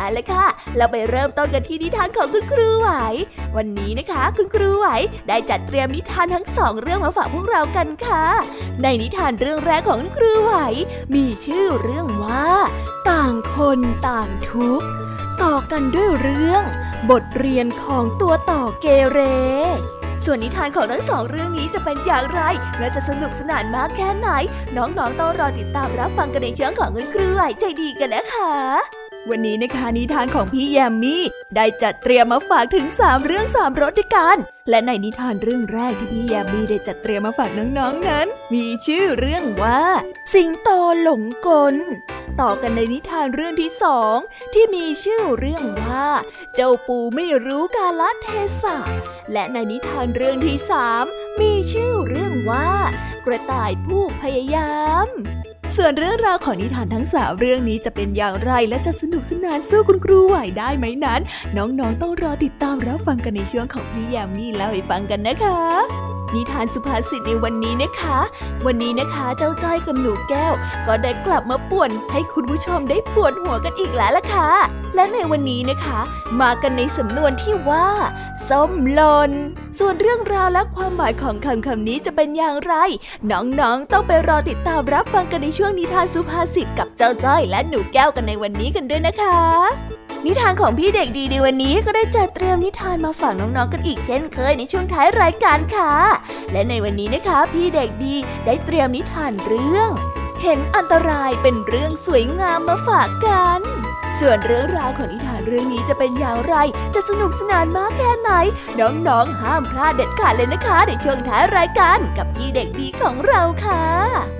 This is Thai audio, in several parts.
เอาละค่ะ เราไปเริ่มต้นกันที่นิทานของคุณครูไหว วันนี้นะคะ คุณครูไหวได้จัดเตรียมนิทานทั้งสองเรื่องมาฝากพวกเรากันค่ะ ในนิทานเรื่องแรกของคุณครูไหว มีชื่อเรื่องว่า ต่างคนต่างทุกข์ต่อกันด้วยเรื่อง บทเรียนของตัวต่อเกเร ส่วนนิทานของทั้งสองเรื่องนี้จะเป็นอย่างไร และจะสนุกสนานมากแค่ไหน น้องๆต้องรอติดตามรับฟังกันในช่วงของคุณครูไหวใจดีกันนะคะ วันนี้นะคะนิทานของพี่แยมมี่ได้จัดเตรียมมาฝากถึง 3 เรื่อง 3รสด้วยกัน และในนิทานเรื่องแรกที่พี่แยมมี่ได้จัดเตรียมมาฝากน้องๆนนั้น มีชื่อเรื่องว่า สิงโตหลงกล ต่อกันในนิทานเรื่องที่สองที่มีชื่อเรื่องว่า เจ้าปูไม่รู้กาลเทศะ และในนิทานเรื่องที่สามมีชื่อเรื่องว่า กระต่ายผู้พยายาม ส่วนเรื่องราวของนิทานทั้งสามเรื่องนี้จะเป็นอย่างไรและจะสนุกสนานสู้คุณครูไหวได้ไหมนั้น น้องๆต้องรอติดตามรับฟังกันในช่วงของพี่ยามีเล่าให้ฟังกันนะคะ นิทานสุภาษิตในวันนี้นะคะ วันนี้นะคะเจ้าจ้อยกับหนูแก้ว ก็ได้กลับมาป่วนให้คุณผู้ชมได้ปวดหัวกันอีกแล้วล่ะค่ะ และในวันนี้นะคะ มากันในสำนวนที่ว่าส้มหล่นส่วนเรื่องราวและความหมายของคำคำนี้จะเป็นอย่างไร น้องๆ ต้องไปรอติดตามรับฟังกันในช่วงนิทานสุภาษิตกับเจ้าจ้อยและหนูแก้วกันในวันนี้กันด้วยนะคะ นิทานของพี่เด็กดีในวันนี้ก็ได้จัดเตรียมนิทานมาฝากน้องๆกันอีกเช่นเคยในช่วงท้ายรายการค่ะ และในวันนี้นะคะ พี่เด็กดีได้เตรียมนิทานเรื่อง เห็นอันตรายเป็นเรื่องสวยงามมาฝากกัน ส่วนเรื่องราวของนิทานเรื่องนี้จะเป็นอย่างไร จะสนุกสนานมากแค่ไหน น้องๆห้ามพลาดเด็ดขาดเลยนะคะในช่วงท้ายรายการกับพี่เด็กดีของเราค่ะ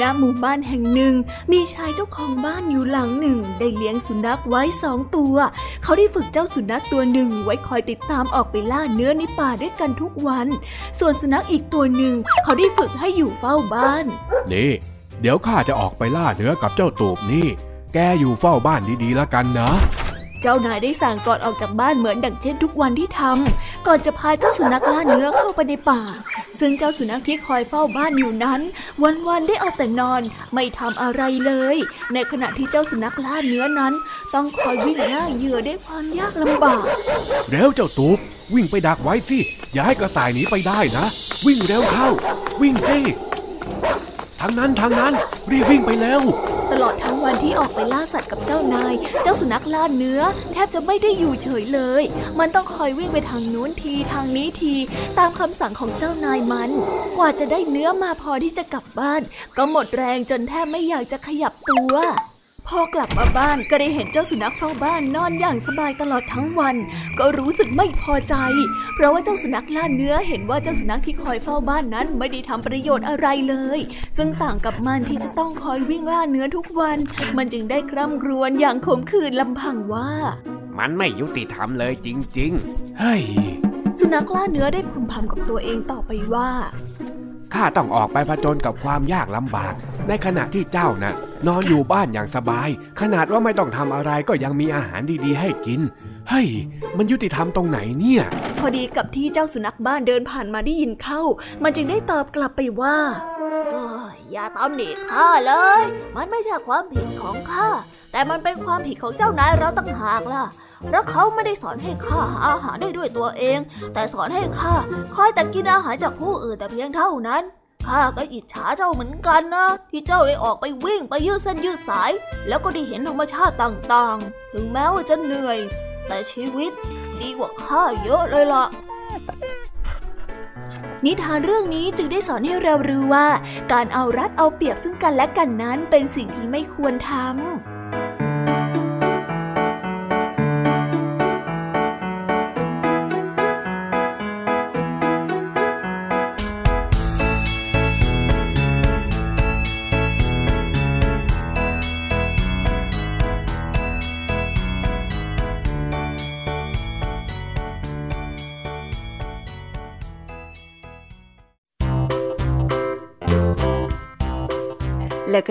ณหมู่บ้านแห่งหนึ่ง มีชายเจ้าของบ้านอยู่หลังหนึ่ง ได้เลี้ยงสุนัขไว้สองตัว เขาได้ฝึกเจ้าสุนัขตัวหนึ่งไว้คอยติดตามออกไปล่าเนื้อในป่าด้วยกันทุกวัน ส่วนสุนัขอีกตัวหนึ่ง เขาได้ฝึกให้อยู่เฝ้าบ้าน นี่ เดี๋ยวข้าจะออกไปล่าเนื้อกับเจ้าตูบนี่ แกอยู่เฝ้าบ้านดีๆแล้วกันนะเจ้านายได้สั่งก่อนออกจากบ้านเหมือนดังเช่นทุกวันที่ทำก่อนจะพาเจ้าสุนัขล่าเนื้อเข้าไปในป่า ซึ่งเจ้าสุนัขที่คอยเฝ้าบ้านอยู่นั้น วันๆได้เอาแต่นอนไม่ทำอะไรเลย ในขณะที่เจ้าสุนัขล่าเนื้อนั้น ต้องคอยวิ่งล่าเหยื่อด้วยความยากลำบากแล้วเจ้าตูบวิ่งไปดักไว้สิอย่าให้กระต่ายหนีไปได้นะ วิ่งเร็วเข้า วิ่งสิ ทางนั้นทางนั้น รีบวิ่งไปแล้ว ตลอดทั้งวันที่ออกไปล่าสัตว์กับเจ้านาย เจ้าสุนัขล่าเนื้อ แทบจะไม่ได้อยู่เฉยเลย มันต้องคอยวิ่งไปทางนู้นทีทางนี้ที ตามคำสั่งของเจ้านายมัน กว่าจะได้เนื้อมาพอที่จะกลับบ้าน ก็หมดแรงจนแทบไม่อยากจะขยับตัว พอกลับมาบ้านก็ได้เห็นเจ้าสุนัขเฝ้าบ้านนอนอย่างสบายตลอดทั้งวัน ก็รู้สึกไม่พอใจ เพราะว่าเจ้าสุนัขล่าเนื้อเห็นว่าเจ้าสุนัขที่คอยเฝ้าบ้านนั้นไม่ได้ทำประโยชน์อะไรเลย ซึ่งต่างกับมันที่จะต้องคอยวิ่งล่าเนื้อทุกวัน มันจึงได้กร่ำกรวญอย่างขมขื่นลำพังว่า มันไม่ยุติธรรมเลยจริง ๆ เฮ้ยสุนัขล่าเนื้อได้พึมพำกับตัวเองต่อไปว่า ข้าต้องออกไปผจญกับความยากลำบาก ในขณะที่เจ้านะ่ะ นอนอยู่บ้านอย่างสบาย ขนาดว่าไม่ต้องทำอะไรก็ยังมีอาหารดีๆ ให้กิน เฮ้ย มันยุติธรรมตรงไหนเนี่ย พอดีกับที่เจ้าสุนัขบ้านเดินผ่านมาได้ยินเข้า มันจึงได้ตอบกลับไปว่าอย่าตำหนิข้าเลย มันไม่ใช่ความผิดของข้า แต่มันเป็นความผิดของเจ้านายเราต่างหากล่ะ เพราะเขาไม่ได้สอนให้ข้าหาอาหารได้ด้วยตัวเอง แต่สอนให้ข้าคอยแต่กินอาหารจากผู้อื่นแต่เพียงเท่านั้นข้าก็อิจฉาเจ้าเหมือนกันนะ ที่เจ้าได้ออกไปวิ่งไปยืดเส้นยืดสาย แล้วก็ได้เห็นธรรมชาติต่างๆ ถึงแม้ว่าจะเหนื่อย แต่ชีวิตดีกว่าข้าเยอะเลยล่ะนิทานเรื่องนี้จึงได้สอนให้เรารู้ว่า การเอารัดเอาเปรียบซึ่งกันและกันนั้นเป็นสิ่งที่ไม่ควรทำ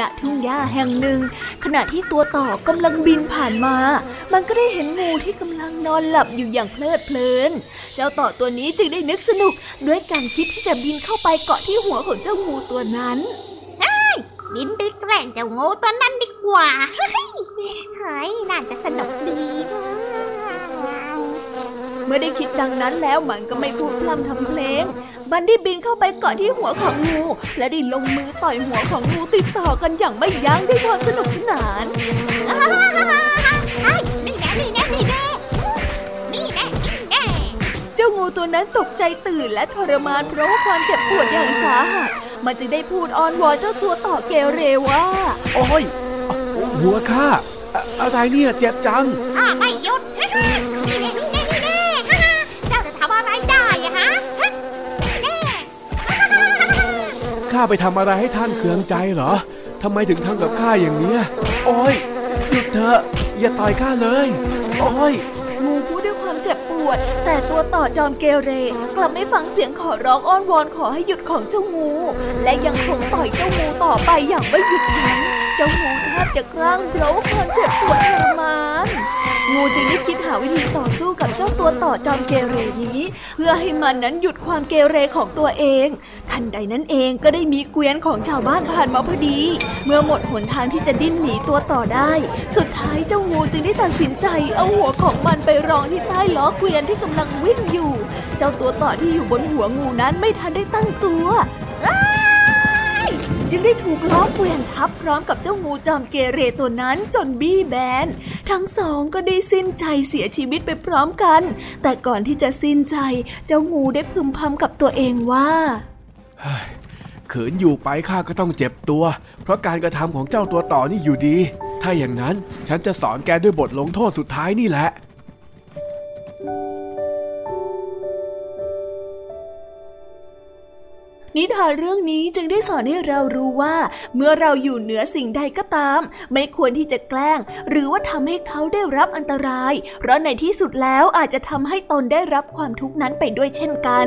ณทุ่งหญ้าแห่งหนึ่ง ขณะที่ตัวต่อกำลังบินผ่านมา มันก็ได้เห็นงูที่กำลังนอนหลับอยู่อย่างเพลิดเพลิน เจ้าต่อตัวนี้จึงได้นึกสนุก ด้วยการคิดที่จะบินเข้าไปเกาะที่หัวของเจ้างูตัวนั้น บินไปแกล้งเจ้างูตัวนั้นดีกว่า เฮ้ย น่าจะสนุกดีเมื่อได้คิดดังนั้นแล้วมันก็ไม่พูดพร่ำทำเพลงมันได้บินเข้าไปเกาะที่หัวของงู และได้ลงมือต่อยหัวของงูติดต่อกันอย่างไม่ยั้งด้วยความสนุกสนานนี่แน่นี่แน่นี่แน่นี่แน่นี่แน่เจ้างูตัวนั้นตกใจตื่นและทรมานเพราะว่าความเจ็บปวดอย่างสาหัส มันจึงได้พูดอ้อนวอนเจ้าตัวต่อเกเรว่า โอ้ย หัวข้าอะไรเนี่ยเจ็บจังไม่หยุดนี่แน่นี่แน่นี่แน่เจ้าจะทำอะไรได้อะฮะข้าไปทำอะไรให้ท่านเคืองใจเหรอทำไมถึงทำกับข้าอย่างเนี้ยโอ้ยหยุดเถอะอย่าต่อยข้าเลย โอ้ย วด แต่ตัวต่อจอมเกเร กลับไม่ฟังเสียงขอร้องอ้อนวอนขอให้หยุดของเจ้างู และยังคงต่อยเจ้างูต่อไปอย่างไม่หยุดยั้งเจ้างูแทบจะคลั่งเพราะความเจ็บปวดทรมาน งูจึงได้คิดหาวิธีต่อสู้กับเจ้าตัวต่อจอมเกเรนี้ เพื่อให้มันนั้นหยุดความเกเรของตัวเอง ทันใดนั้นเองก็ได้มีเกวียนของชาวบ้านผ่านมาพอดี เมื่อหมดหนทางที่จะดิ้นหนีตัวต่อได้ สุดท้ายเจ้างูจึงได้ตัดสินใจเอาหัวของมันไปรองที่ใต้ล้อเกวียนที่กำลังวิ่งอยู่ เจ้าตัวต่อที่อยู่บนหัวงูนั้นไม่ทันได้ตั้งตัว จึงได้ถูกล้อเกวียนทับพร้อมกับเจ้างูจอมเกเรตัวนั้นจนบี้แบน ทั้งสองก็ได้สิ้นใจเสียชีวิตไปพร้อมกัน แต่ก่อนที่จะสิ้นใจ เจ้างูได้พึมพำกับตัวเองว่าขืนอยู่ไปข้าก็ต้องเจ็บตัว เพราะการกระทำของเจ้าตัวต่อนี่อยู่ดี ถ้าอย่างนั้นฉันจะสอนแกด้วยบทลงโทษสุดท้ายนี่แหละ นิทานเรื่องนี้จึงได้สอนให้เรารู้ว่า เมื่อเราอยู่เหนือสิ่งใดก็ตาม ไม่ควรที่จะแกล้ง หรือว่าทำให้เขาได้รับอันตราย เพราะในที่สุดแล้วอาจจะทำให้ตนได้รับความทุกข์นั้นไปด้วยเช่นกัน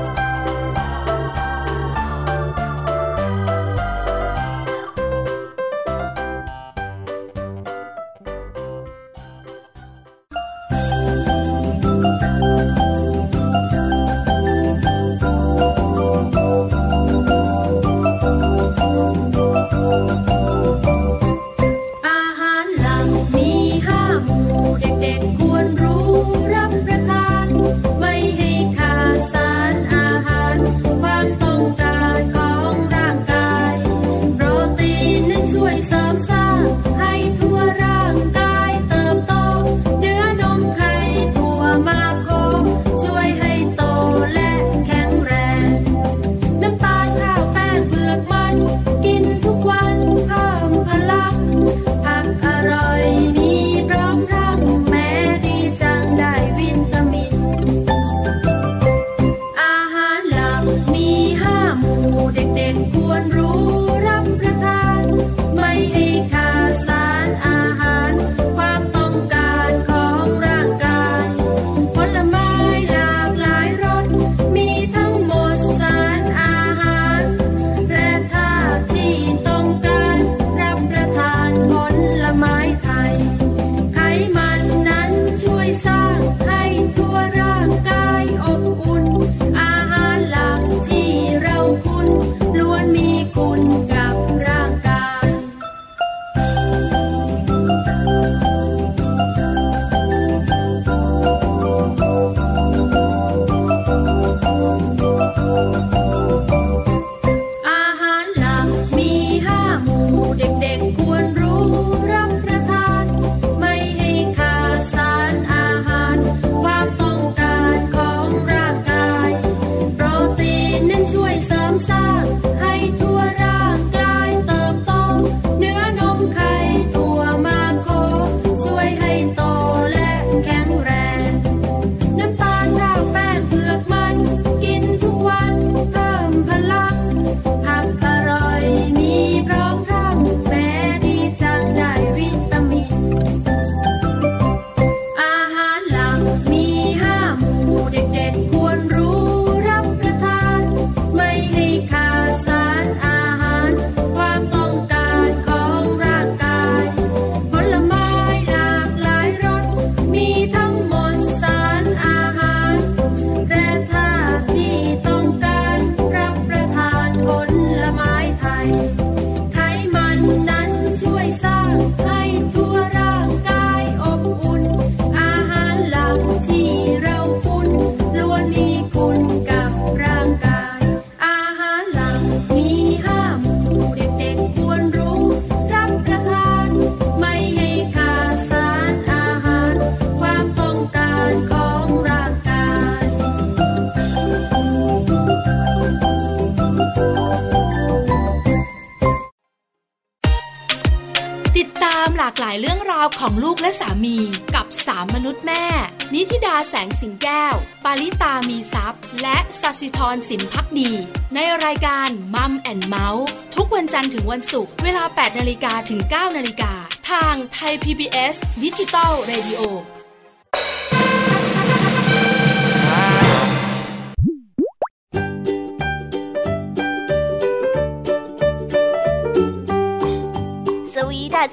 งสิงแก้ว ปาริตามีซัพ์และสัสิธรสินพักดี ในรายการมัมแอนเมาส์ทุกวันจันทร์ถึงวันศุกร์เวลา 8นาฬิกาถึง 9นาฬิกาทางไทย PBS ดิจิตอล Radio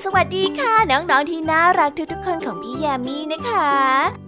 สวัสดีค่ะ น้อง ๆ ที่น่ารักทุก ๆ คนของพี่ยามีนะคะ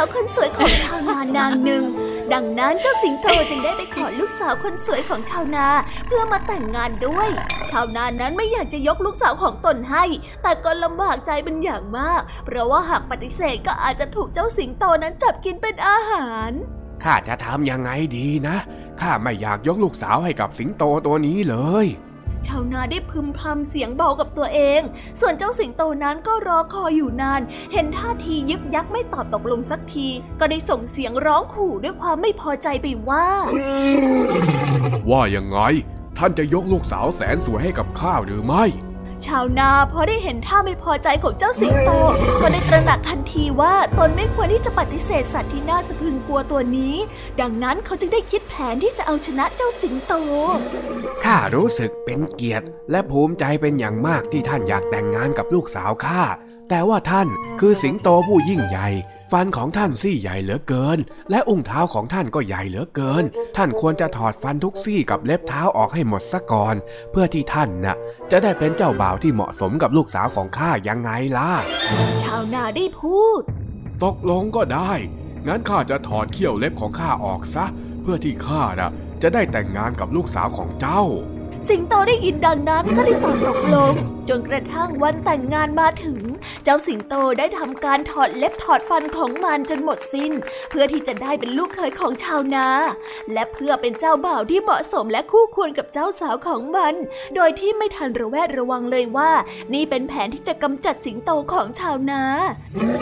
าวคนสวยของชาวนานางหนึ่ง ดังนั้นเจ้าสิงโตจึงได้ไปขอลูกสาวคนสวยของชาวนา เพื่อมาแต่งงานด้วย ชาวนานั้นไม่อยากจะยกลูกสาวของตนให้ แต่ก็ลำบากใจเป็นอย่างมาก เพราะว่าหากปฏิเสธก็อาจจะถูกเจ้าสิงโตนั้นจับกินเป็นอาหารข้าจะทำยังไงดีนะข้าไม่อยากยกลูกสาวให้กับสิงโตตัวนี้เลย ชาวนาได้พึมพำเสียงเบากับตัวเอง ส่วนเจ้าสิงโตนั้นก็รอคอยอยู่นาน เห็นท่าทียึกยักไม่ตอบตกลงสักที ก็ได้ส่งเสียงร้องขู่ด้วยความไม่พอใจไปว่า ว่ายังไง ท่านจะยกลูกสาวแสนสวยให้กับข้าหรือไม่ ชาวนาพอได้เห็นท่าไม่พอใจของเจ้าสิงโต ก็ได้ตระหนักทันทีว่าตนไม่ควรที่จะปฏิเสธสัตว์ที่น่าสะพรึงกลัวตัวนี้ ดังนั้นเขาจึงได้คิดแผนที่จะเอาชนะเจ้าสิงโต ข้ารู้สึกเป็นเกียรติ และภูมิใจเป็นอย่างมากที่ท่านอยากแต่งงานกับลูกสาวข้า แต่ว่าท่านคือสิงโตผู้ยิ่งใหญ่ ฟันของท่านซี่ใหญ่เหลือเกิน และอุ้งเท้าของท่านก็ใหญ่เหลือเกิน ท่านควรจะถอดฟันทุกซี่กับเล็บเท้าออกให้หมดซะก่อน เพื่อที่ท่านนะ่ะ จะได้เป็นเจ้าบ่าวที่เหมาะสมกับลูกสาวของข้ายังไงล่ะ ชาวนาได้พูด ตกลงก็ได้ งั้นข้าจะถอดเขี้ยวเล็บของข้าออกซะ เพื่อที่ข้านะ่ะจะได้แต่งงานกับลูกสาวของเจ้า สิงโตได้ยินดังนั้นก็ได้ตอบตกลง จนกระทั่งวันแต่งงานมาถึง เจ้าสิงโตได้ทำการถอดเล็บถอดฟันของมันจนหมดสิน้น เพื่อที่จะได้เป็นลูกเคยของชาวนา และเพื่อเป็นเจ้าบ่าวที่เหมาะสมและคู่ควรกับเจ้าสาวของมัน โดยที่ไม่ทันระแวดระวังเลยว่า นี่เป็นแผนที่จะกำจัดสิงโตของชาวนา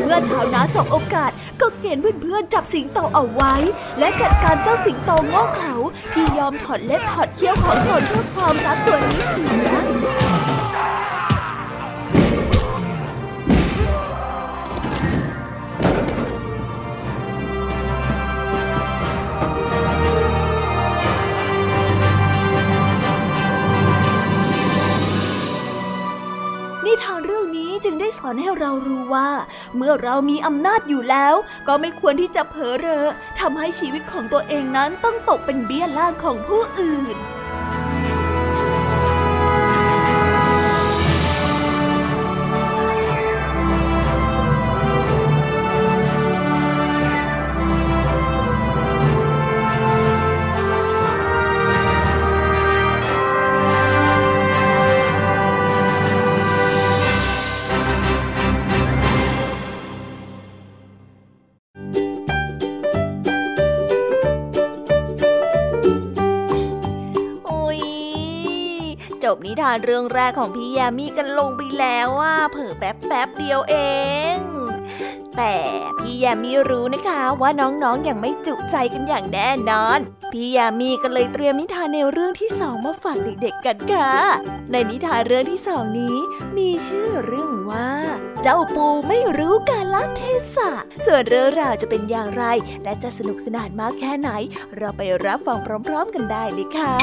เมื่อชาวนาสบโอกาส ก็เกณฑ์เพื่อนๆจับสิงโตเอาไว้ และจัดการเจ้าสิงโตโง่เขลาที่ยอมถอดเล็บถอดเขี้ยวของตนเพื่อความรักตัวนี้เสีย ได้สอนให้เรารู้ว่า เมื่อเรามีอำนาจอยู่แล้ว ก็ไม่ควรที่จะเผลอเรอทำให้ชีวิตของตัวเองนั้นต้องตกเป็นเบี้ยล่างของผู้อื่น บนิทานเรื่องแรกของพี่ยามีกันลงไปแล้วว่าเผิ่แป๊บแป๊บเดียวเอง แต่พี่ยามีรู้นะคะว่าน้องๆออย่างไม่จุใจกันอย่างแน่นอน พี่ยามีก็เลยเตรียมนิทานในวเรื่องที่สองมาฝากเด็กๆกันค่ะ ในนิทานเรื่องที่สองนี้ มีชื่อเรื่องว่า เจ้าปูไม่รู้กาลเทศะ ส่วนเรื่องราวจะเป็นอย่างไร และจะสนุกสนานมากแค่ไหน เราไปรับฟังพร้อม ๆ กันได้เลยค่ะ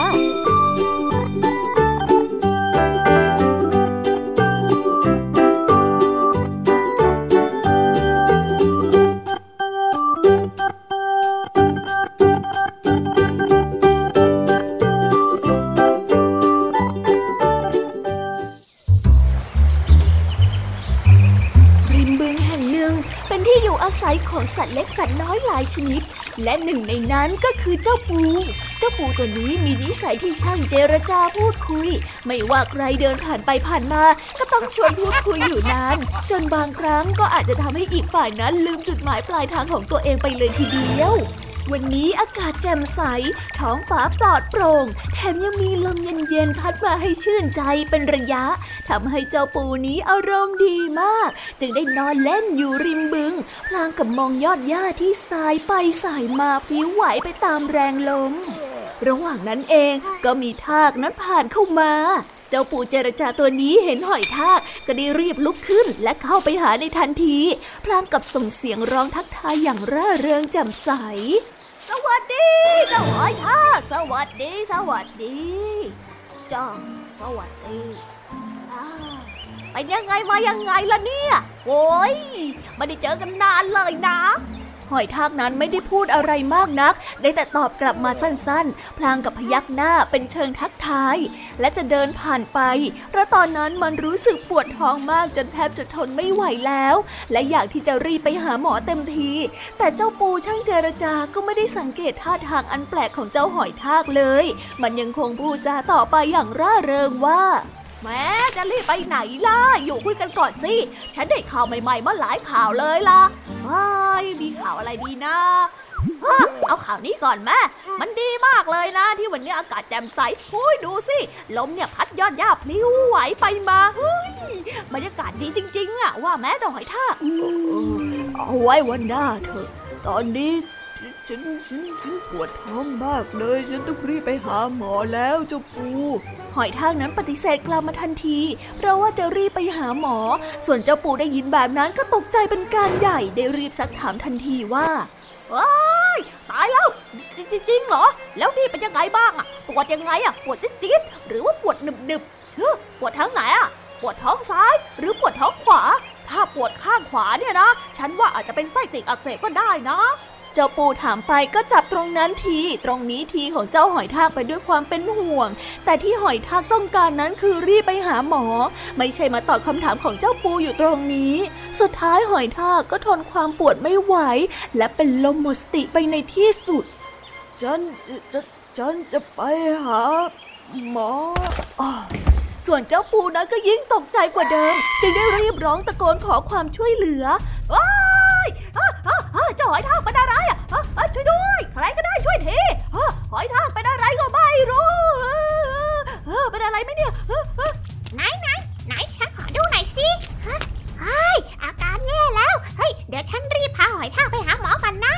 ายชนิด และหนึ่งในนั้นก็คือเจ้าปู เจ้าปูตัวนี้มีนิสัยที่ช่างเจรจาพูดคุย ไม่ว่าใครเดินผ่านไปผ่านมา ก็ต้องชวนพูดคุยอยู่นาน จนบางครั้งก็อาจจะทำให้อีกฝ่ายนั้นลืมจุดหมายปลายทางของตัวเองไปเลยทีเดียว วันนี้อากาศแจ่มใส ท้องฟ้าปลอดโปร่ง แถมยังมีลมเย็นๆพัดมาให้ชื่นใจเป็นระยะทำให้เจ้าปูนี้อารมณ์ดีมาก จึงได้นอนเล่นอยู่ริมบึง พลางกับมองยอดหญ้าที่สายไปสายมาผิวไหวไปตามแรงลม ระหว่างนั้นเองก็มีทากนั้นผ่านเข้ามาเจ้าปู่เจรจาตัวนี้เห็นหอยทากก็ได้รีบลุกขึ้นและเข้าไปหาในทันที พลางกับส่งเสียงร้องทักทายอย่างร่าเริงแจ่มใส สวัสดีเจ้าหอยทากสวัสดี สวัสดีจ้าสวัสดีไปยังไงมายังไงล่ะเนี่ย โอ้ยไม่ได้เจอกันนานเลยนะ หอยทากนั้นไม่ได้พูดอะไรมากนัก ได้แต่ตอบกลับมาสั้นๆ พลางกับพยักหน้าเป็นเชิงทักทาย และจะเดินผ่านไป เพราะตอนนั้นมันรู้สึกปวดท้องมากจนแทบจะทนไม่ไหวแล้ว และอยากที่จะรีบไปหาหมอเต็มที แต่เจ้าปูช่างเจรจาก็ไม่ได้สังเกตท่าทางอันแปลกของเจ้าหอยทากเลย มันยังคงพูดจาต่อไปอย่างร่าเริงว่า แม้จะรีบไปไหนล่ะ อยู่คุยกันก่อนสิ ฉันได้ข่าวใหม่ๆมาหลายข่าวเลยล่ะว้ายมีข่าวอะไรดีนะเอาข่าวนี้ก่อนแม่ มันดีมากเลยนะ ที่วันนี้อากาศแจ่มใสโอ้ยดูสิ ลมเนี่ยพัดยอดหญ้าพลิ้วไหวไปมาเฮ้ยบรรยากาศดีจริง ๆอะว่าแม่จะหอยทากเอาไว้วันหน้าเถอะ ตอนนี้ฉันฉันฉันปวดท้องมากเลย ฉันต้องรีบไปหาหมอแล้วเจ้าปู หอยทากนั้นปฏิเสธกลับมาทันที เพราะว่าจะรีบไปหาหมอ ส่วนเจ้าปูได้ยินแบบนั้นก็ตกใจเป็นการใหญ่ได้รีบซักถามทันทีว่าว้ายตายแล้วจริงจริงเหรอ แล้วนี่เป็นยังไงบ้างอะปวดยังไงอะปวดจี๊ดหรือว่าปวดหนึบหนึบปวดทั้งไหนอะปวดท้องซ้ายหรือปวดท้องขวา ถ้าปวดข้างขวาเนี่ยนะ ฉันว่าอาจจะเป็นไส้ติ่งอักเสบก็ได้นะ เจ้าปูถามไปก็จับตรงนั้นที ตรงนี้ทีของเจ้าหอยทากไปด้วยความเป็นห่วง แต่ที่หอยทากต้องการนั้นคือรีบไปหาหมอ ไม่ใช่มาตอบคำถามของเจ้าปูอยู่ตรงนี้ สุดท้ายหอยทากก็ทนความปวดไม่ไหว และเป็นลมหมดสติไปในที่สุด ฉันจะฉันจะไปหาหมอ ส่วนเจ้าปูนั้นก็ยิ่งตกใจกว่าเดิม จึงได้รีบร้องตะโกนขอความช่วยเหลือว้ายเจ้าหอยทากเป็นอะไรอะช่วยด้วย ใครก็ได้ช่วยทีหอยทากเป็นอะไรก็ไม่รู้เป็นอะไรไหมเนี่ยไหนไหนไหนฉันขอดูหน่อยสิเฮ้ยอาการแย่แล้ว เฮ้ย เดี๋ยวฉันรีบพาหอยทากไปหาหมอกันนะ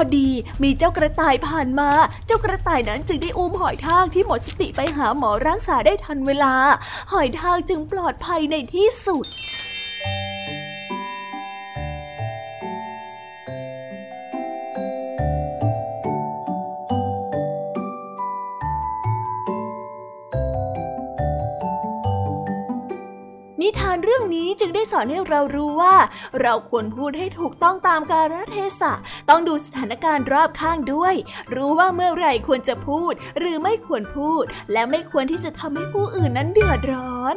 อดีมีเจ้ากระต่ายผ่านมา เจ้ากระต่ายนั้นจึงได้อุ้มหอยทากที่หมดสติไปหาหมอรักษาได้ทันเวลา หอยทากจึงปลอดภัยในที่สุดานเรื่องนี้จึงได้สอนให้เรารู้ว่า เราควรพูดให้ถูกต้องตามกาลเทศะ ต้องดูสถานการณ์รอบข้างด้วย รู้ว่าเมื่อไหร่ควรจะพูด หรือไม่ควรพูด และไม่ควรที่จะทำให้ผู้อื่นนั้นเดือดร้อน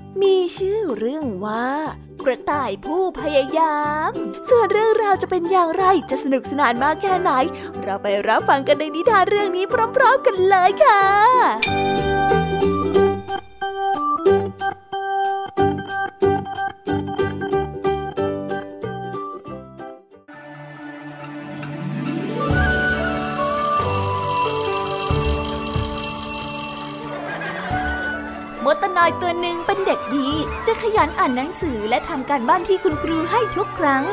มีชื่อเรื่องว่า กระต่ายผู้พยายาม ส่วนเรื่องราวจะเป็นอย่างไรจะสนุกสนานมากแค่ไหน เราไปรับฟังกันในนิทานเรื่องนี้พร้อม ๆ กันเลยค่ะ ดี จะขยันอ่านหนังสือและทำการบ้านที่คุณครูให้ทุกครั้ง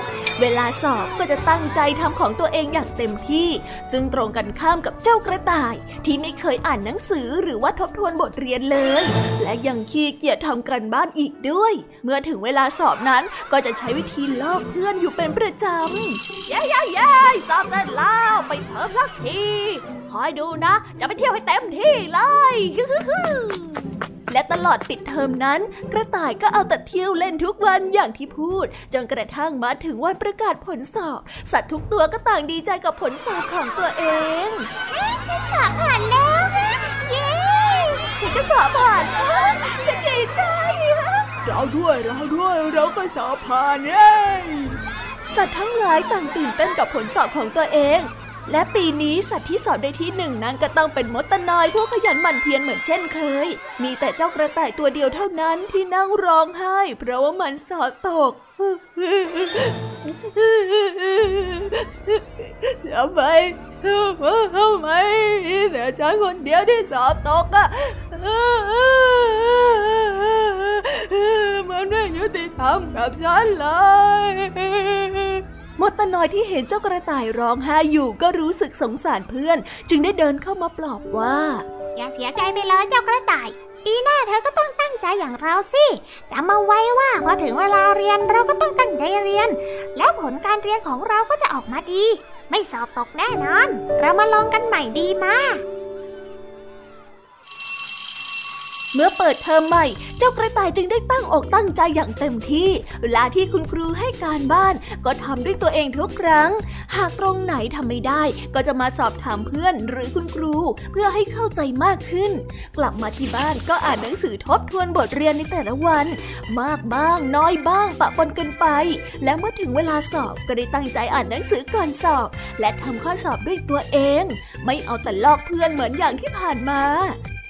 เวลาสอบก็จะตั้งใจทำของตัวเองอย่างเต็มที่ ซึ่งตรงกันข้ามกับเจ้ากระต่าย ที่ไม่เคยอ่านหนังสือหรือว่าทบทวนบทเรียนเลย และยังขี้เกียจทำการบ้านอีกด้วย เมื่อถึงเวลาสอบนั้นก็จะใช้วิธีลอกเพื่อนอยู่เป็นประจำเย้เย้เย้สอบเสร็จแล้วไปเพิ่มสักทีคอยดูนะ จะไปเที่ยวให้เต็มที่เลย และตลอดปิดเทอมนั้น กระต่ายก็เอาแต่เที่ยวเล่นทุกวันอย่างที่พูด จนกระทั่งมาถึงวันประกาศผลสอบ สัตว์ทุกตัวก็ต่างดีใจกับผลสอบของตัวเองฉันสอบผ่านแล้วฮะเย้ฉันก็สอบผ่านฉันดีใจเราด้วยเราด้วยเราก็สอบผ่านเย้สัตว์ทั้งหลายต่างตื่นเต้นกับผลสอบของตัวเอง และปีนี้สัตว์ที่สอบได้ที่หนึ่งนั้นก็ต้องเป็นมดตะนอยผู้ขยันหมั่นเพียรเหมือนเช่นเคย มีแต่เจ้ากระต่ายตัวเดียวเท่านั้นที่นั่งร้องไห้ เพราะว่ามันสอบตกทำไมทำไมมีแต่ฉันคนเดียวที่สอบตกอะมันไม่ยุติธรรมกับฉันเลย มดตน้อยที่เห็นเจ้ากระต่ายร้องไห้อยู่ก็รู้สึกสงสารเพื่อน จึงได้เดินเข้ามาปลอบว่า อย่าเสียใจไปเลยเจ้ากระต่ายปีหน้าเธอก็ต้องตั้งใจอย่างเราสิจำมาไว้ว่าพอถึงเวลาเรียนเราก็ต้องตั้งใจเรียน แล้วผลการเรียนของเราก็จะออกมาดี ไม่สอบตกแน่นอน เรามาลองกันใหม่ดีมา เมื่อเปิดเทอมใหม่ เจ้ากระต่ายจึงได้ตั้งอกตั้งใจอย่างเต็มที่ เวลาที่คุณครูให้การบ้าน ก็ทำด้วยตัวเองทุกครั้ง หากตรงไหนทำไม่ได้ ก็จะมาสอบถามเพื่อนหรือคุณครู เพื่อให้เข้าใจมากขึ้น กลับมาที่บ้านก็อ่านหนังสือทบทวนบทเรียนในแต่ละวัน มากบ้างน้อยบ้างปะปนกันไป และเมื่อถึงเวลาสอบก็ได้ตั้งใจอ่านหนังสือก่อนสอบ และทำข้อสอบด้วยตัวเอง ไม่เอาแต่ลอกเพื่อนเหมือนอย่างที่ผ่านมา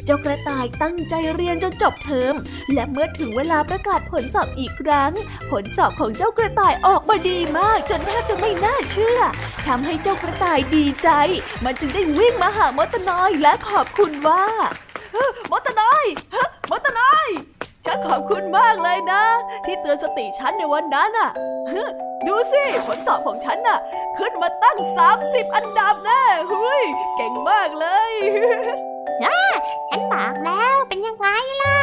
จ้ากระต่ายตั้งใจเรียนจนจบเทอม และเมื่อถึงเวลาประกาศผลสอบอีกครั้ง ผลสอบของเจ้ากระต่ายออกมาดีมาก จนแทบจะไม่น่าเชื่อทำให้เจ้ากระต่ายดีใจ มันจึงได้วิ่งมาหามดตนอยและขอบคุณว่ามดตนอยมดตนอยฉันขอบคุณมากเลยนะ ที่เตือนสติฉันในวันนั้นอะดูสิ ผลสอบของฉันน่ะ ขึ้นมาตั้ง 30 อันดับแน่หุยเก่งมากเลย นะฉันบอกแล้วเป็นยังไงล่ะ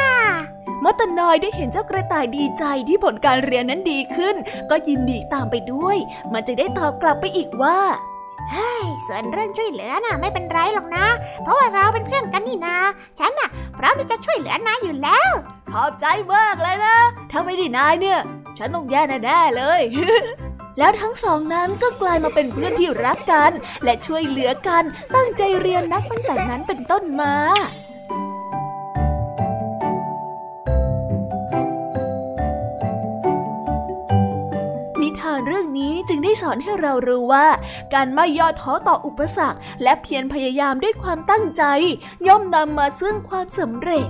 มดตนอยได้เห็นเจ้ากระต่ายดีใจที่ผลการเรียนนั้นดีขึ้น ก็ยินดีตามไปด้วย มันจะได้ตอบกลับไปอีกว่าเฮ้ยส่วนเรื่องช่วยเหลือน่ะไม่เป็นไรหรอกนะ เพราะว่าเราเป็นเพื่อนกันนี่นาฉันน่ะพร้อมที่จะช่วยเหลือนายอยู่แล้ว ขอบใจมากเลยนะ ถ้าไม่ได้นายเนี่ย ฉันต้องแย่แน่ๆเลย แล้วทั้งสองนั้นก็กลายมาเป็นเพื่อนที่รักกัน และช่วยเหลือกันตั้งใจเรียนนักตั้งแต่นั้นเป็นต้นมานิทานเรื่องนี้จึงได้สอนให้เรารู้ว่า การไม่ย่อท้อต่ออุปสรรค และเพียรพยายามด้วยความตั้งใจ ย่อมนำมาซึ่งความสำเร็จ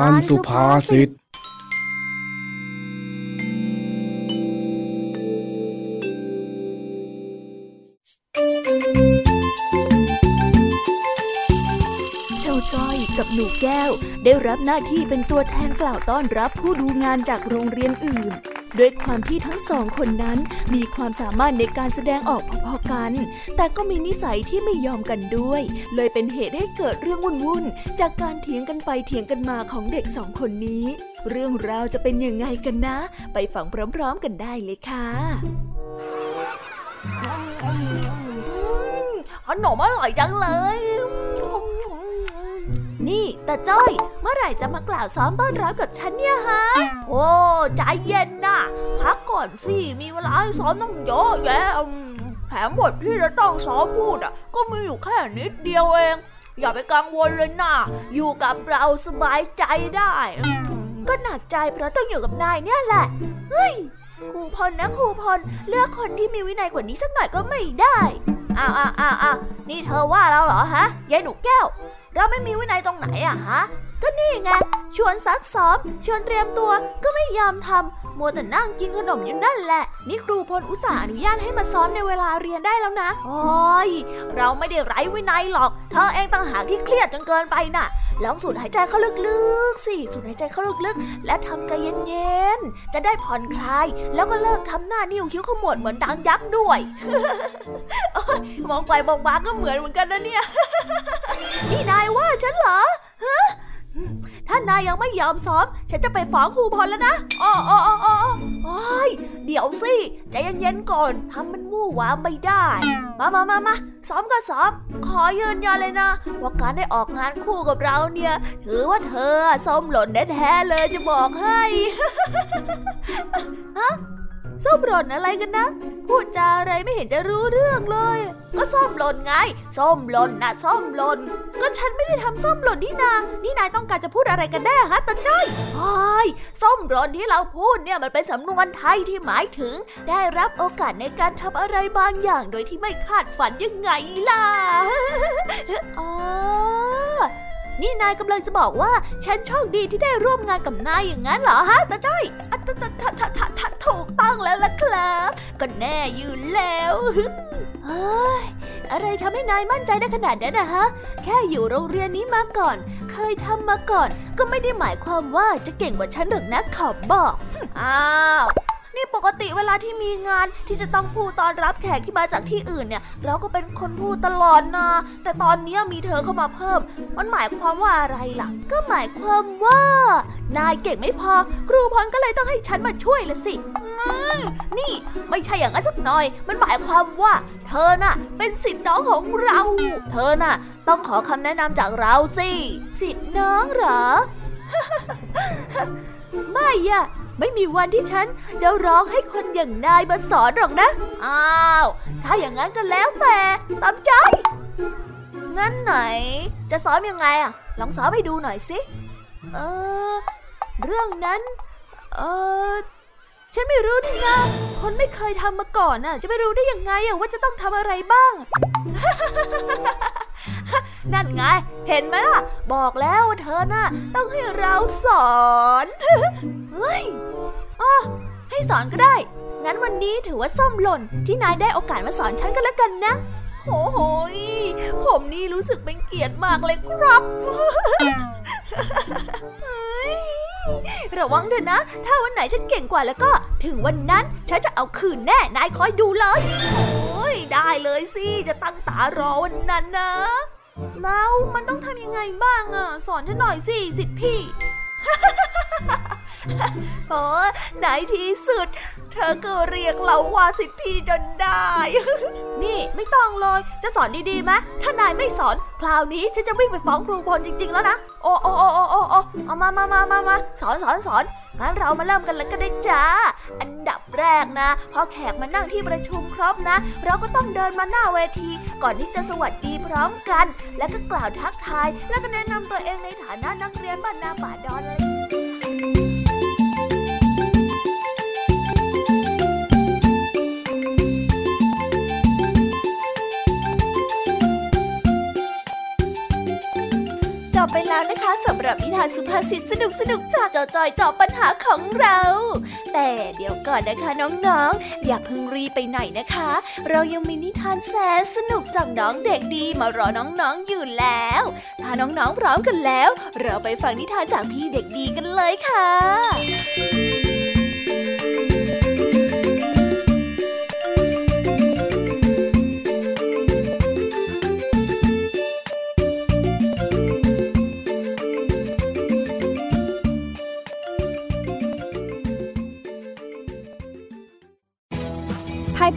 านสุภาษิตกับหนูแก้ว ได้รับหน้าที่เป็นตัวแทนกล่าวต้อนรับผู้ดูงานจากโรงเรียนอื่น ด้วยความที่ทั้งสองคนนั้นมีความสามารถในการแสดงออกพอๆกัน แต่ก็มีนิสัยที่ไม่ยอมกันด้วย เลยเป็นเหตุให้เกิดเรื่องวุ่นๆ จากการเถียงกันไปเถียงกันมาของเด็กสองคนนี้ เรื่องราวจะเป็นยังไงกันนะ ไปฟังพร้อมๆกันได้เลยค่ะขนมอร่อยจังเลย นี่แต่จ้อย เมื่อไหร่จะมากล่าวซ้อมต้อนรับกับฉันเนี่ยฮะ โอ้ ใจเย็นนะพักก่อนสิ มีเวลาซ้อมต้องเยอะแยะแถมบทที่จะต้องซ้อมพูดอะ ก็มีอยู่แค่นิดเดียวเอง อย่าไปกังวลเลยนะอยู่กับเราสบายใจได้ ก็หนักใจเพราะต้องอยู่กับนายเนี่ยแหละ เฮ้ยครูพลนะครูพลเลือกคนที่มีวินัยกว่านี้สักหน่อยก็ไม่ได้อ้าอ้าวอ้าวอ้าวนี่เธอว่าเราเหรอฮะยายหนูแก้ว เราไม่มีวินัยตรงไหนอะฮะ ก็นี่ไง ชวนซักซ้อม ชวนเตรียมตัวก็ไม่ยอมทำ มัวแต่นั่งกินขนมอยู่นั่นแหละ นี่ครูพลอุตส่าห์อนุญาตให้มาซ้อมในเวลาเรียนได้แล้วนะโอ้ยเราไม่ได้ไร้วินัยหรอก เธอเองต่างหากที่เครียดจนเกินไปน่ะลองสูดหายใจเข้าลึกๆสิสูดหายใจเข้าลึกๆ และทำใจเย็นๆ จะได้ผ่อนคลาย แล้วก็เลิกทำหน้านิ้วคิ้วขมวดเหมือนดังยักษ์ด้วยมองไปมองมาก็เหมือนเหมือนกันนะเนี่ย นี่นายว่าฉันเหรอฮะ ถ้านายยังไม่ยอมซ้อม ฉันจะไปฟ้องครูพลแล้วนะอ๋ออ๋ออ๋ออ๋อโอ้ยเดี๋ยวสิใจเย็นๆก่อนทำมันมู่วามไม่ได้ มามามามาซ้อมก็ซ้อม ขอยืนยันเลยนะ ว่าการได้ออกงานคู่กับเราเนี่ย ถือว่าเธอส้มหล่นแท้ๆเลยจะบอกให้ฮะ ส้มหล่นอะไรกันนะ พูดจาอะไรไม่เห็นจะรู้เรื่องเลย ก็ส้มหล่นไง ส้มหล่นนะส้มหล่น ก็ฉันไม่ได้ทำส้มหล่นนี่นา นี่นายต้องการจะพูดอะไรกันแน่ฮะตาจ้อยโอ้ยส้มหล่นที่เราพูดเนี่ยมันเป็นสำนวนไทยที่หมายถึง ได้รับโอกาสในการทำอะไรบางอย่างโดยที่ไม่คาดฝันยังไงล่ะ อ๋อ นี่นายกำลังจะบอกว่าฉันโชคดีที่ได้ร่วมงานกับนายอย่างนั้นเหรอฮะตาจ้อยอะตะตะตะตะตะตะถูกต้องแล้วล่ะครับ ก็แน่อยู่แล้วเฮ้ยอะไรทำให้นายมั่นใจได้ขนาดนั้นนะฮะ แค่อยู่โรงเรียนนี้มาก่อน เคยทำมาก่อน ก็ไม่ได้หมายความว่าจะเก่งกว่าฉันหรอกนะขอบบอก อ้าว นี่ปกติเวลาที่มีงานที่จะต้องพูดตอนรับแขกที่มาจากที่อื่นเนี่ย เราก็เป็นคนพูดตลอดนะแต่ตอนเนี้มีเธอเข้ามาเพิ่ม มันหมายความว่าอะไรล่ะ ก็หมายความว่า นายเก่งไม่พอ ครูพรก็เลยต้องให้ฉันมาช่วยละสินี่ไม่ใช่อย่างนั้นสักหน่อย มันหมายความว่า เธอน่ะ เป็นสิทธิ์น้องของเรา เธอน่ะ ต้องขอคำแนะนำจากเราสิสิทธิ์น้องเหรอไม่อะ ไม่มีวันที่ฉันจะร้องให้คนอย่างนายมาสอนหรอกนะ อ้าว ถ้าอย่างนั้นก็แล้วแต่ตามใจ งั้นไหน จะซ้อมยังไงอะลองซ้อมให้ดูหน่อยสิ เออ เรื่องนั้น เออ ฉันไม่รู้นี่นะคนไม่เคยทำมาก่อนน่ะ จะไปรู้ได้ยังไงอะว่าจะต้องทำอะไรบ้าง นั่นไง เห็นไหมล่ะ บอกแล้วว่าเธอน่ะ ต้องให้เราสอน เฮ้ยอ๋อให้สอนก็ได้ งั้นวันนี้ถือว่าส้มหล่น ที่นายได้โอกาสมาสอนฉันก็แล้วกันนะโอ้โหยผมนี่รู้สึกเป็นเกียรติมากเลยครับ ระวังเถอะนะ ถ้าวันไหนฉันเก่งกว่าแล้วก็ ถึงวันนั้นฉันจะเอาคืนแน่ นายคอยดูเลย โอ้ยได้เลยสิ จะตั้งตารอวันนั้นนะ แล้วมันต้องทำยังไงบ้างอะ สอนฉันหน่อยสิสิทธิพี่โอ้ไหนที่สุด เธอก็เรียกเราว่าสิทธิพี่จนได้ นี่ไม่ต้องเลย จะสอนดีๆไหมถ้านายไม่สอน คราวนี้ฉันจะวิ่งไปฟ้องครูพลจริง ๆ แล้วนะ โอ้โอ้โอ้โอ้โอ้โอ้เอามามามามามาสอนสอนสอนงั้นเรามาเริ่มกันเลยก็ได้จ้า อันดับแรกนะ พอแขกมานั่งที่ประชุมครบนะ เราก็ต้องเดินมาหน้าเวที ก่อนที่จะสวัสดีพร้อมกัน แล้วก็กล่าวทักทาย แล้วก็แนะนำตัวเองในฐานะนักเรียนบ้านนาป่าดอนเลย สำหรับนิทานสุภาษิตสนุกสนุกจากจอจอยจอปัญหาของเรา แต่เดี๋ยวก่อนนะคะน้องๆ อย่าเพิ่งรีไปไหนนะคะ เรายังมีนิทานแสนสนุกจากน้องเด็กดีมารอน้องๆอยู่แล้ว ถ้าน้องๆพร้อมกันแล้ว เราไปฟังนิทานจากพี่เด็กดีกันเลยค่ะ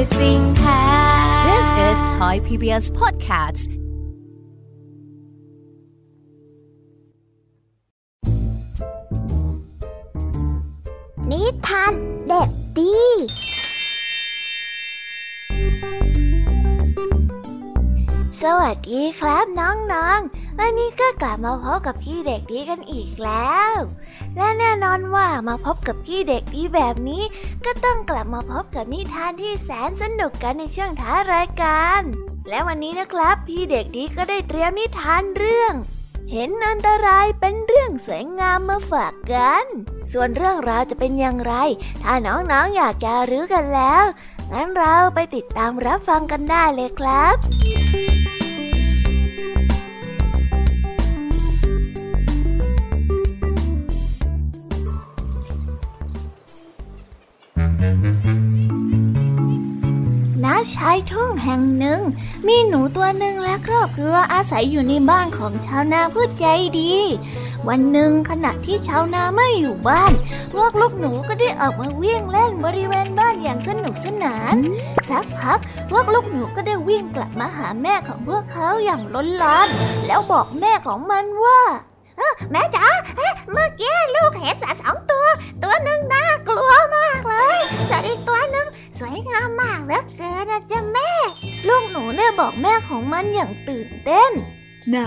ยจริงแท้ This is Thai PBS Podcast นิทานเด็กดี สวัสดีครับน้องๆ วันนี้ก็กลับมาพบกับพี่เด็กดีกันอีกแล้ว และแน่นอนว่ามาพบกับพี่เด็กดีแบบนี้ ก็ต้องกลับมาพบกับนิทานที่แสนสนุกกันในช่วงท้ายรายการ และวันนี้นะครับ พี่เด็กดีก็ได้เตรียมนิทานเรื่อง เห็นอันตรายเป็นเรื่องสวยงามมาฝากกัน ส่วนเรื่องราวจะเป็นอย่างไร ถ้าน้องๆออยากจะรู้กันแล้ว งั้นเราไปติดตามรับฟังกันได้เลยครับายทุ่งแห่งหนึ่ง มีหนูตัวหนึ่งและครอบครัวอาศัยอยู่ในบ้านของชาวนาผู้ใจดี วันหนึ่งขณะที่ชาวนาไม่อยู่บ้าน พวกลูกหนูก็ได้ออกมาวิ่งเล่นบริเวณบ้านอย่างสนุกสนาน สักพักพวกลูกหนูก็ได้วิ่งกลับมาหาแม่ของพวกเขาอย่างล้นลานแล้วบอกแม่ของมันว่า แม่จ๋าเอ๊ะเมื่อกี้ลูกเห็นสัตว์สองตัว ตัวหนึ่งน่ากลัวมากเลยส่วนอีกตัวหนึ่งสวยงามมากเหลือเกินนะจ๊ะแม่ ลูกหนูเนี่ยบอกแม่ของมันอย่างตื่นเต้น ไหน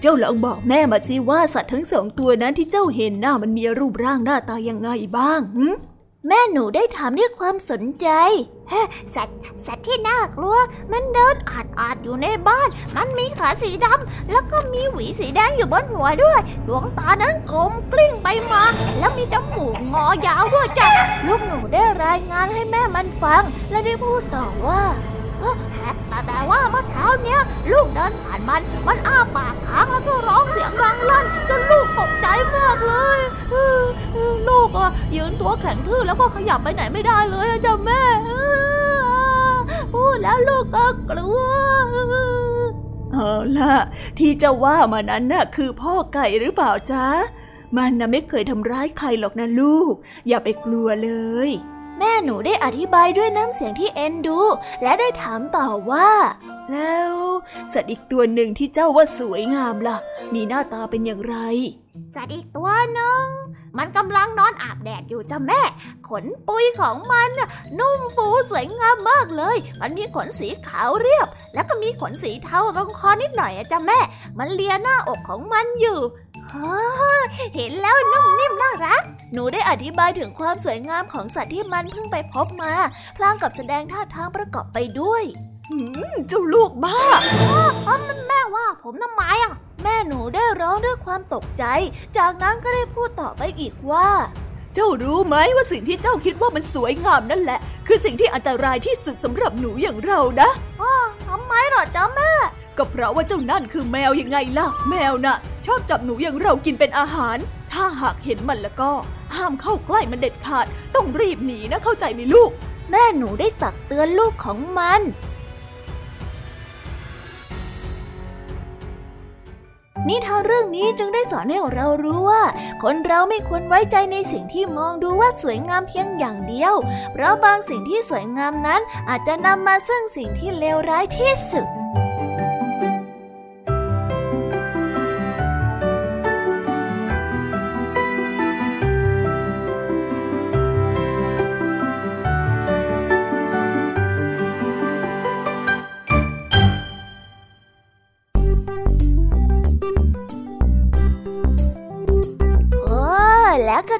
เจ้าลองบอกแม่มาสิว่าสัตว์ทั้งสองตัวนั้นที่เจ้าเห็นหน้ามันมีรูปร่างหน้าตายังไงบ้างหึ แม่หนูได้ถามด้วยความสนใจสัตว์สัตว์ที่น่ากลัว มันเดินอาดอาดอยู่ในบ้าน มันมีขาสีดำแล้วก็มีหวีสีแดงอยู่บนหัวด้วย ดวงตานั้นกลมกลิ้งไปมา แล้วมีจมูกงอยาวด้วยจ้ะลูกหนูได้รายงานให้แม่มันฟัง และได้พูดต่อว่า แต่แต่ว่าเมื่อเช้าเนี้ย ลูกเดินผ่านมัน มันอ้าปากค้างแล้วก็ร้องเสียงดังลั่น จนลูกตกใจมากเลยลูกอะยืนตัวแข็งทื่อแล้วก็ขยับไปไหนไม่ได้เลยอะจ้ะแม่พูดแล้วลูกก็กลัวเอาล่ะ ที่จ้าว่ามานั้นน่ะคือพ่อไก่หรือเปล่าจ๊ะ มันน่ะไม่เคยทำร้ายใครหรอกนะลูก อย่าไปกลัวเลย แม่หนูได้อธิบายด้วยน้ำเสียงที่เอ็นดู และได้ถามต่อว่า แล้วสัตว์อีกตัวหนึ่งที่เจ้าว่าสวยงามล่ะ มีหน้าตาเป็นอย่างไร สัตว์อีกตัวหนึ่งมันกำลังนอนอาบแดดอยู่จ้ะแม่ ขนปุยของมันนุ่มฟูสวยงามมากเลย มันมีขนสีขาวเรียบ แล้วก็มีขนสีเทาตรงคอนิดหน่อยอะจ้ะแม่ มันเลียหน้าอกของมันอยู่ เห็นแล้วนุ่มนิ่มน่ารัก หนูได้อธิบายถึงความสวยงามของสัตว์ที่มันเพิ่งไปพบมา พลางกับแสดงท่าทางประกอบไปด้วยหืมเจ้าลูกบ้าแม่ว่าผมทำไมอะแม่หนูได้ร้องด้วยความตกใจ จากนั้นก็ได้พูดต่อไปอีกว่า เจ้ารู้ไหมว่าสิ่งที่เจ้าคิดว่ามันสวยงามนั่นแหละ คือสิ่งที่อันตรายที่สุดสำหรับหนูอย่างเรานะทำไมเหรอจ๊ะแม่ ก็เพราะว่าเจ้านั่นคือแมวยังไงล่ะ แมวน่ะ ชอบจับหนูอย่างเรากินเป็นอาหาร ถ้าหากเห็นมันแล้วก็ ห้ามเข้าใกล้มันเด็ดขาด ต้องรีบหนีนะเข้าใจไหมลูก แม่หนูได้ตักเตือนลูกของมันนิทานเรื่องนี้จึงได้สอนให้เรารู้ว่า คนเราไม่ควรไว้ใจในสิ่งที่มองดูว่าสวยงามเพียงอย่างเดียว เพราะบางสิ่งที่สวยงามนั้นอาจจะนำมาซึ่งสิ่งที่เลวร้ายที่สุด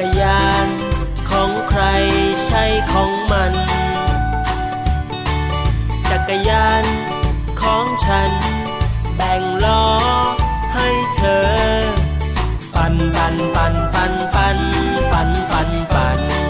กรยาน ของใครใช่ของมัน จักรยานของฉัน แบ่งล้อให้เธอ ปันปันปันปันปันปันปันปัน